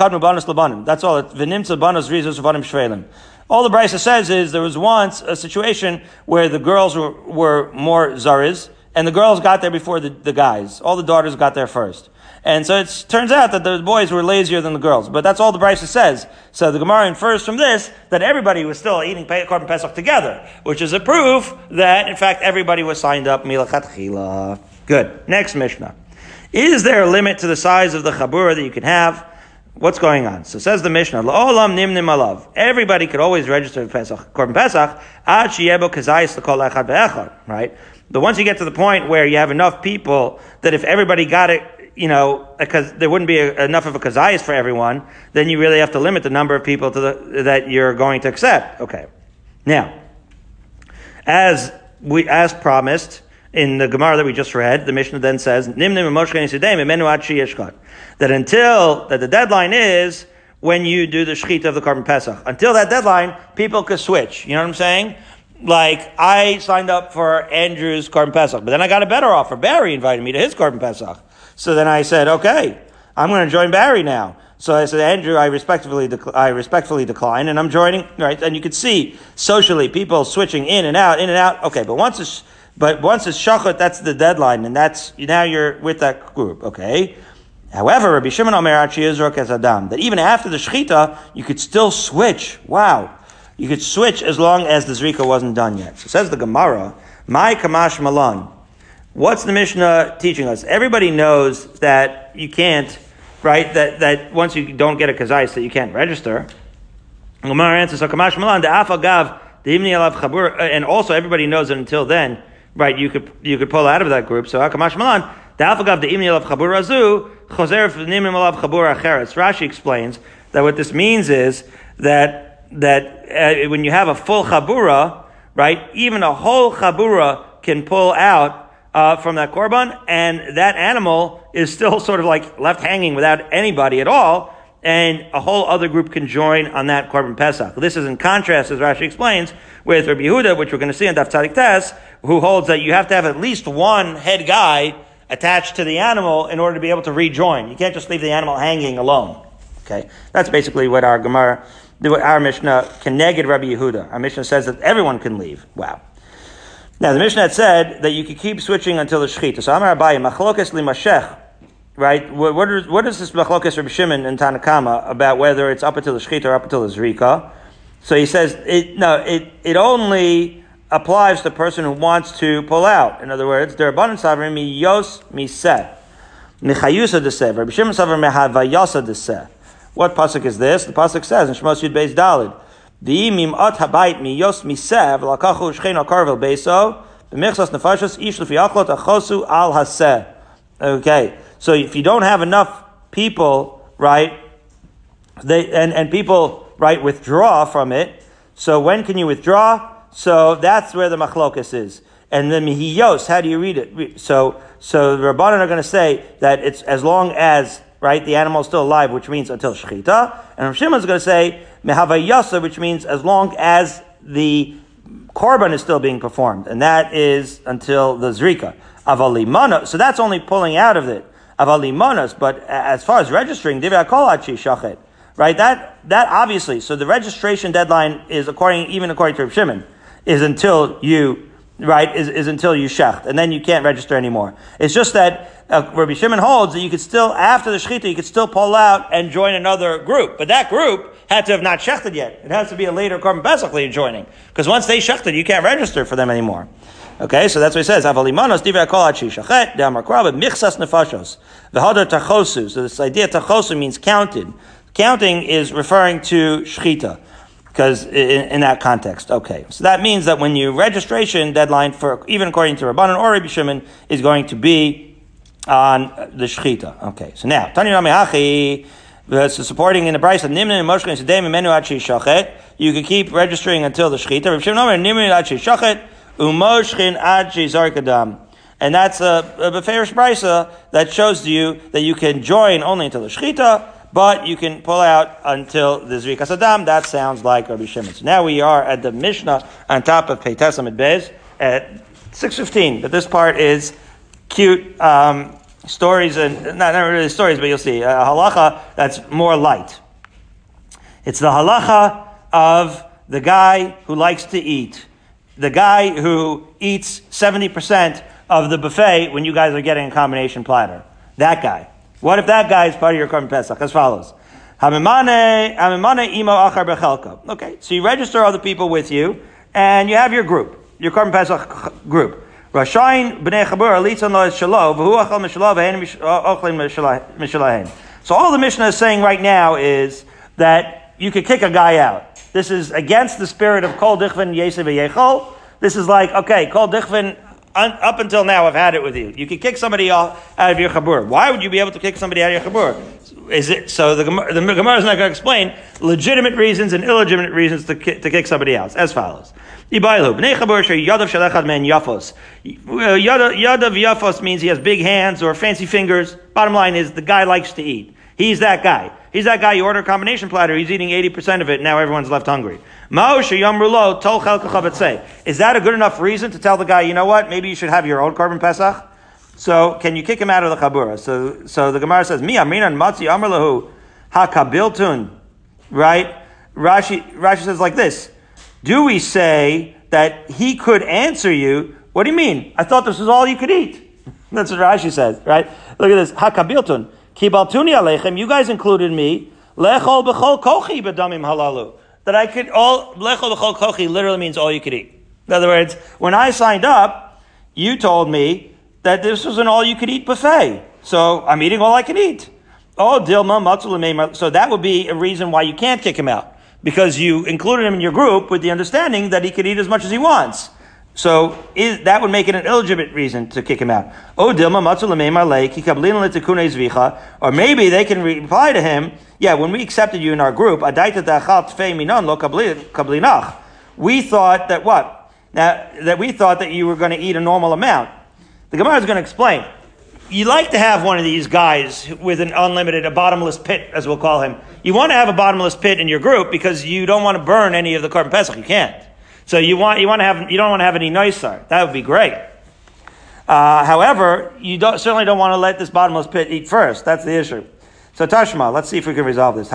V'nimtza banos rizos v'anim shvelim. All the Brisa says is there was once a situation where the girls were, were more Zariz, and the girls got there before the, the guys. All the daughters got there first. And so it turns out that the boys were lazier than the girls. But that's all the Brisa says. So the Gemara infers from this that everybody was still eating Korban Pesach together, which is a proof that, in fact, everybody was signed up Milachat. Good. Next Mishnah. Is there a limit to the size of the Chabura that you can have? What's going on? So says the Mishnah, alav. Everybody could always register Pesach, Korban Pesach, ad sheyebo kazayis ve'echad, right? But once you get to the point where you have enough people that if everybody got it, you know, because there wouldn't be a, enough of a kazayas for everyone, then you really have to limit the number of people to the, that you're going to accept. Okay. Now, as we, as promised, in the Gemara that we just read, the Mishnah then says, that until, that the deadline is when you do the shechita of the Korban Pesach. Until that deadline, people could switch. You know what I'm saying? Like, I signed up for Andrew's Korban Pesach, but then I got a better offer. Barry invited me to his Korban Pesach. So then I said, okay, I'm going to join Barry now. So I said, Andrew, I respectfully, dec- I respectfully decline, and I'm joining, right? And you could see socially people switching in and out, in and out. Okay, but once it's but once it's shachot, that's the deadline, and that's now you're with that group. Okay. However, Rabbi Shimon Omer Yizrok as Adam that even after the shechita, you could still switch. Wow, you could switch as long as the zrika wasn't done yet. So says the Gemara, my kamash malan. What's the Mishnah teaching us? Everybody knows that you can't, right? That that once you don't get a kazais, that you can't register. Gemara answers, so kamash malan the afagav the alav chabur, uh, and also everybody knows that until then right, you could you could pull out of that group. So Akamash Malan, the Alphagav the Imni of Chabur Razu, Choser Nimim Alav Chabur Acheres. Rashi explains that what this means is that that uh, when you have a full Chabura, right, even a whole Chabura can pull out uh, from that korban, and that animal is still sort of like left hanging without anybody at all, and a whole other group can join on that korban pesach. This is in contrast, as Rashi explains, with Rabbi Yehuda, which we're going to see in Daf Tzadik Tes, who holds that you have to have at least one head guy attached to the animal in order to be able to rejoin. You can't just leave the animal hanging alone. Okay, that's basically what our Gemara, our Mishnah can negate Rabbi Yehuda. Our Mishnah says that everyone can leave. Wow. Now the Mishnah had said that you could keep switching until the shechita. So Amar Abaye, machlokas limashech. Right? What, what, is, what is this machlokas Rabbi Shimon and Tanakama about whether it's up until the shechita or up until the zrika? So he says it. No, it it only applies to the person who wants to pull out. In other words, their there are abundant savrim miyos miseh. Michayusa deseh. Rabbi Shimon savrim mehavayasa deseh. What pasuk is this? The pasuk says in Shemos Yud Beis Dalid, V'imim at habayit miyos miseh v'lakachu shchein akarvel beiso b'michsas nefashos ish l'fiachlot achosu al haseh. Okay, so if you don't have enough people, right, they, and, and people, right, withdraw from it, so when can you withdraw? So that's where the machlokas is. And the mihiyos, how do you read it? So, so the Rabbanan are going to say that it's as long as, right, the animal is still alive, which means until shechita. And Rav Shimon is going to say mehavayasa, which means as long as the korban is still being performed. And that is until the zrika. Avalimana, so that's only pulling out of it. Avalimanas, but as far as registering. Right? That, that obviously, so the registration deadline is according, even according to Rav Shimon is until you right is, is until you shecht, and then you can't register anymore. It's just that uh, Rabbi Shimon holds that you could still after the shechita you could still pull out and join another group, but that group had to have not shechted yet. It has to be a later korban pesach joining because once they shechted, you can't register for them anymore. Okay, so that's what he says. Avalimanos kol shachet michsas nefashos tachosu. So this idea tachosu means counted. Counting is referring to shechita because in, in, that context, okay. So that means that when your registration deadline for even according to Rabbanan or Rabbi Shimon is going to be on the shechita. Okay. So now Tanya Hachi. So supporting in the price of Nimna and Moshkin Sedem Menu Achi Shachet, you can keep registering until the Shechita. Rabbi Shimon Nimna Achi Shachet, Umoshkin Achi Zarkadam. And that's a, a Beferish Brisa that shows to you that you can join only until the Shechita, but you can pull out until the Zrika Saddam. That sounds like Rabbi Shimon. So now we are at the Mishnah on top of Peites Amid Bez at 6.15. But this part is cute um, stories, and not, not really stories, but you'll see. A halacha that's more light. It's the halacha of the guy who likes to eat, the guy who eats 70% of the buffet when you guys are getting a combination platter. That guy. What if that guy is part of your Korban Pesach? As follows. Okay, so you register other people with you, and you have your group, your Korban Pesach group. Rashain. So all the Mishnah is saying right now is that you could kick a guy out. This is against the spirit of kol dichvin yesev yechol. This is like, okay, kol dichvin, up until now I've had it with you. You could kick somebody off out of your chabur. Why would you be able to kick somebody out of your chabur? Is it, so the, the Gemara is not going to explain legitimate reasons and illegitimate reasons to, to kick somebody else, as follows. Ibaylu, b'nei chabur she yadav shalechad men yafos. Yadav yafos means he has big hands or fancy fingers. Bottom line is the guy likes to eat. He's that guy. He's that guy. You order a combination platter. He's eating 80% of it. Now everyone's left hungry. Mao sheyamrulo tol say. Is that a good enough reason to tell the guy, you know what? Maybe you should have your own korban Pesach? So can you kick him out of the chabura? So, so the Gemara says, Mi aminan matzi amrlahu hakabiltun. Right? Rashi, Rashi says like this. Do we say that he could answer you? What do you mean? I thought this was all you could eat. That's what Rashi says, right? Look at this. Hakabiltun. Kibaltuni aleichem. You guys included me. Lechol b'chol kochi b'damim halalu. That I could all, lechol b'chol kochi literally means all you could eat. In other words, when I signed up, you told me that this was an all you could eat buffet. So I'm eating all I can eat. Oh, Dilma. So that would be a reason why you can't kick him out. Because you included him in your group with the understanding that he could eat as much as he wants. So is, that would make it an illegitimate reason to kick him out. Oh, Or maybe they can reply to him, yeah, when we accepted you in our group. We thought that what? Now, that we thought that you were going to eat a normal amount. The Gemara is going to explain. You like to have one of these guys with an unlimited, a bottomless pit, as we'll call him. You want to have a bottomless pit in your group because you don't want to burn any of the korban Pesach. You can't. So you want, you want to have, you don't want to have any nicer. That would be great. Uh, however, you don't, certainly don't want to let this bottomless pit eat first. That's the issue. So Tashma, let's see if we can resolve this.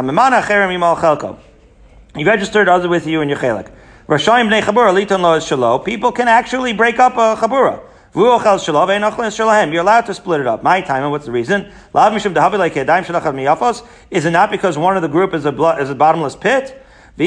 You registered others with you in your chelik. People can actually break up a chabura. You're allowed to split it up. My time, and what's the reason? Is it not because one of the group is a, is a bottomless pit? And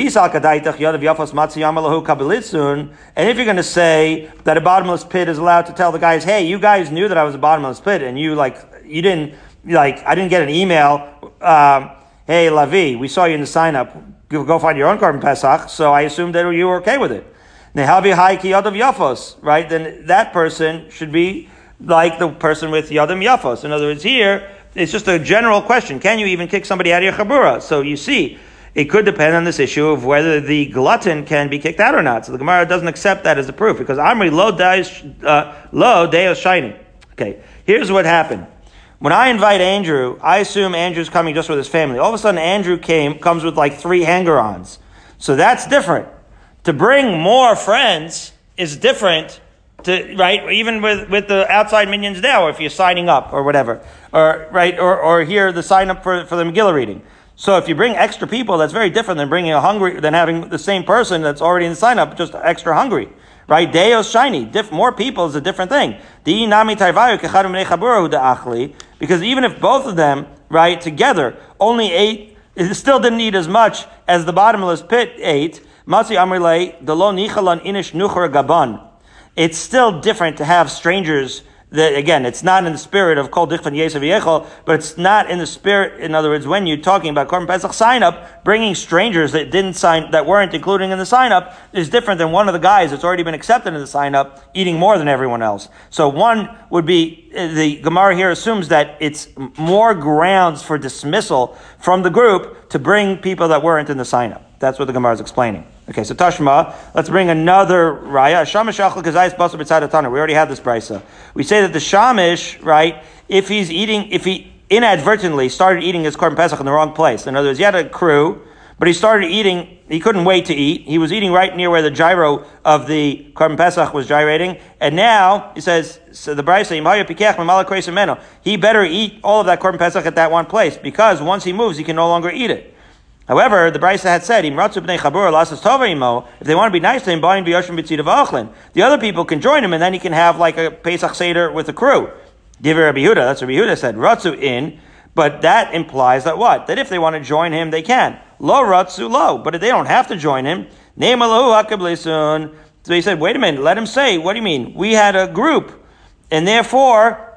if you're going to say that a bottomless pit is allowed to tell the guys, hey, you guys knew that I was a bottomless pit, and you like, you didn't, like, I didn't get an email, um, hey, Lavi, we saw you in the sign up, go find your own Korban Pesach, so I assumed that you were okay with it. Right? Then that person should be like the person with Yadim Yafos. In other words, here, it's just a general question. Can you even kick somebody out of your Chabura? So you see, it could depend on this issue of whether the glutton can be kicked out or not. So the Gemara doesn't accept that as a proof because Amri lo deis uh, lo deos shiny. Okay, here's what happened. When I invite Andrew, I assume Andrew's coming just with his family. All of a sudden, Andrew came comes with like three hanger-ons. So that's different. To bring more friends is different. To, right, even with, with the outside minions now, if you're signing up or whatever, or right, or, or here the sign up for, for the Megillah reading. So if you bring extra people, that's very different than bringing a hungry, than having the same person that's already in the sign up, just extra hungry. Right? Deos shiny. Diff, more people is a different thing. Because even if both of them, right, together, only ate, it still didn't eat as much as the bottomless pit ate, matzi amrilei, the lo nichalan inish nucher gaban. It's still different to have strangers again, it's not in the spirit of kol dichvan yesav yechol, but it's not in the spirit. In other words, when you're talking about korban pesach sign up, bringing strangers that didn't sign, that weren't including in the sign up, is different than one of the guys that's already been accepted in the sign up eating more than everyone else. So one would be uh, the Gemara here assumes that it's more grounds for dismissal from the group to bring people that weren't in the sign up. That's what the Gemara is explaining. Okay, so Tashma, let's bring another raya. Shamish achel kazayis basar b'tzad We already had this brisa. We say that the shamish, right, if he's eating, if he inadvertently started eating his korban pesach in the wrong place. In other words, he had a crew, but he started eating. He couldn't wait to eat. He was eating right near where the gyro of the korban pesach was gyrating, and now he says, so the brisa, he better eat all of that korban pesach at that one place because once he moves, he can no longer eat it. However, the Brisa had said. If they want to be nice to him. The other people can join him, and then he can have like a Pesach seder with the crew. Divrei Rabbi. That's what Rabbi Yehuda said. Ratzu in, but that implies that what? That if they want to join him, they can. Lo ratzu lo, but if they don't have to join him, name. So he said, "Wait a minute. Let him say. What do you mean? We had a group, and therefore."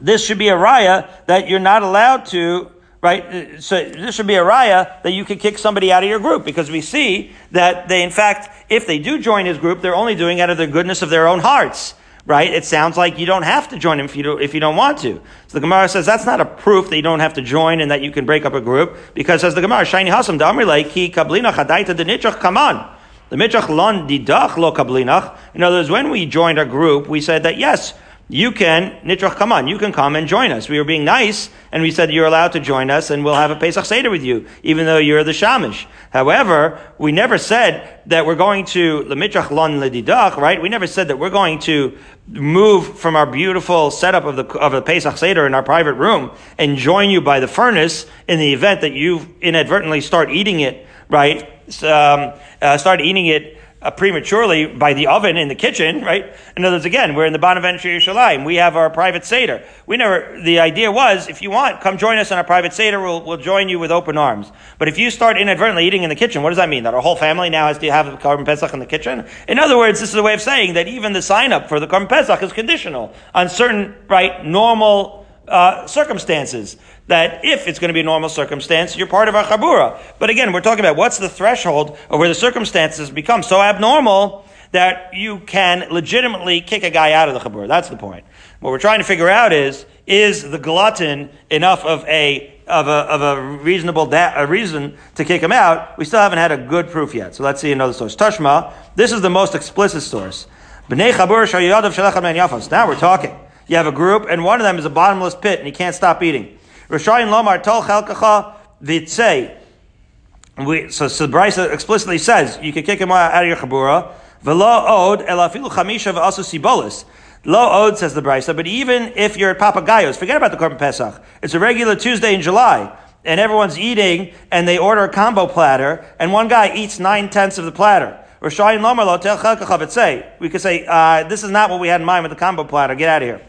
This should be a raya that you're not allowed to right? Uh, so this should be a raya that you could kick somebody out of your group because we see that they, in fact, if they do join his group, they're only doing it out of the goodness of their own hearts. Right? It sounds like you don't have to join him if you, don't, if you don't want to. So the Gemara says that's not a proof that you don't have to join and that you can break up a group because as the Gemara, Shiny Hasam, Damri like, ki kablina chadaita de nichach kaman. The mitzach lon didach lo kablinach. In other words, when we joined our group, we said that yes, you can, Nitrach, come on, you can come and join us. We were being nice, and we said you're allowed to join us, and we'll have a Pesach Seder with you, even though you're the Shamish. However, we never said that we're going to, Lemitrach Lon Ledidach, right? We never said that we're going to move from our beautiful setup of the, of the Pesach Seder in our private room and join you by the furnace in the event that you inadvertently start eating it, right? Um, uh, start eating it uh, prematurely by the oven in the kitchen, right? In other words, again, we're in the Bonaventure Yerushalayim. We have our private Seder. We never, the idea was, if you want, come join us on our private Seder. We'll, we'll join you with open arms. But if you start inadvertently eating in the kitchen, what does that mean? That our whole family now has to have a Korban Pesach in the kitchen? In other words, this is a way of saying that even the sign up for the Korban Pesach is conditional on certain, right, normal, uh, circumstances that if it's going to be a normal circumstance, you're part of our chabura. But again, we're talking about what's the threshold of where the circumstances become so abnormal that you can legitimately kick a guy out of the chabura. That's the point. What we're trying to figure out is, is the glutton enough of a of a, of a reasonable da- a reason to kick him out? We still haven't had a good proof yet. So let's see another source. Tashma, this is the most explicit source. Now we're talking. You have a group, and one of them is a bottomless pit, and he can't stop eating. Rishayin Lomar Tol Chelkacha Vitzei. So, so the Brisa explicitly says you can kick him out of your chabura. Velo od elafilu chamisha v'asu sibolis. Lo od says the Brisa, but even if you're at Papagayos, forget about the Korban Pesach. It's a regular Tuesday in July, and everyone's eating, and they order a combo platter, and one guy eats nine tenths of the platter. We could say, uh, this is not what we had in mind with the combo platter. Get out of here.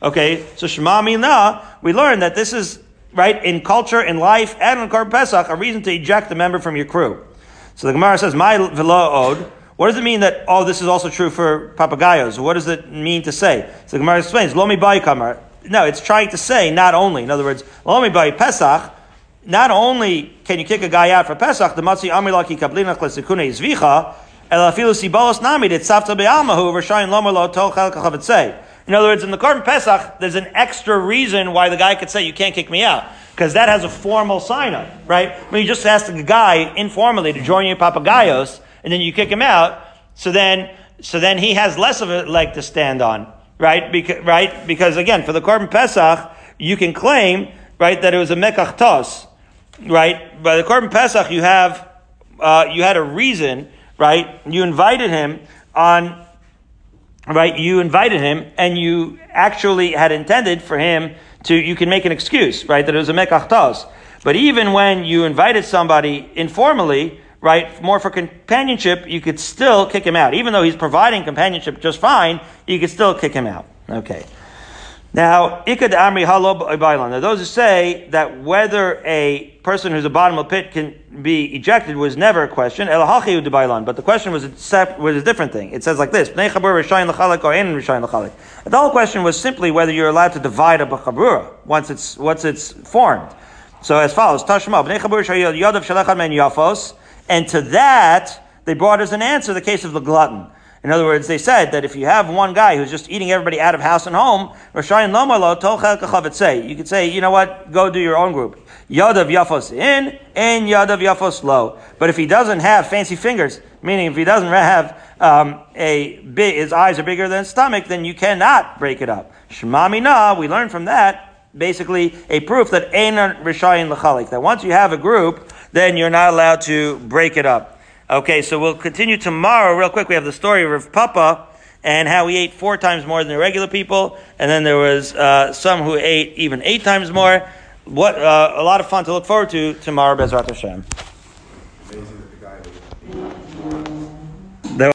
Okay, so Shema Mina, we learn that this is right, in culture, in life, and on Korban Pesach, a reason to eject a member from your crew. So the Gemara says, "My velo od." What does it mean that oh, this is also true for papagayos? What does it mean to say? So the Gemara explains, "Lomi kamar." No, it's trying to say not only. In other words, "Lomi bay Pesach." Not only can you kick a guy out for Pesach, the matzi amilaki kablina klesikune zvicha, elafilu sibalos nami it tzavta be'amahu v'shayin lomer lo tol in other words, in the Korban Pesach, there's an extra reason why the guy could say, you can't kick me out. Because that has a formal sign up, right? When you just ask the guy informally to join your Papagayos, and then you kick him out, so then, so then he has less of a leg to stand on, right? Because, right? Because again, for the Korban Pesach, you can claim, right, that it was a Mekach Tos, right? By the Korban Pesach, you have, uh, you had a reason, right? You invited him on right? You invited him and you actually had intended for him to, you can make an excuse, right? That it was a mekachtos. But even when you invited somebody informally, right, more for companionship, you could still kick him out. Even though he's providing companionship just fine, you could still kick him out. Okay. Now, ikad amri halo bailan. Now, those who say that whether a person who's a bottom of pit can be ejected was never a question. But the question was a, was a different thing. It says like this: The whole question was simply whether you're allowed to divide a b'chabura once it's once it's formed. So as follows: Tashma and to that they brought as an answer the case of the glutton. In other words, they said that if you have one guy who's just eating everybody out of house and home, you could say, you know what, go do your own group. Yadav yafos in and yadav yafos low. But if he doesn't have fancy fingers, meaning if he doesn't have um, a bit, his eyes are bigger than his stomach, then you cannot break it up. Shemami na, we learn from that basically a proof that einan rishayin Lachalik, That once you have a group, then you're not allowed to break it up. Okay, so we'll continue tomorrow. Real quick, we have the story of Papa and how he ate four times more than the regular people, and then there was uh, some who ate even eight times more. What uh, a lot of fun to look forward to tomorrow, Bezrat Hashem.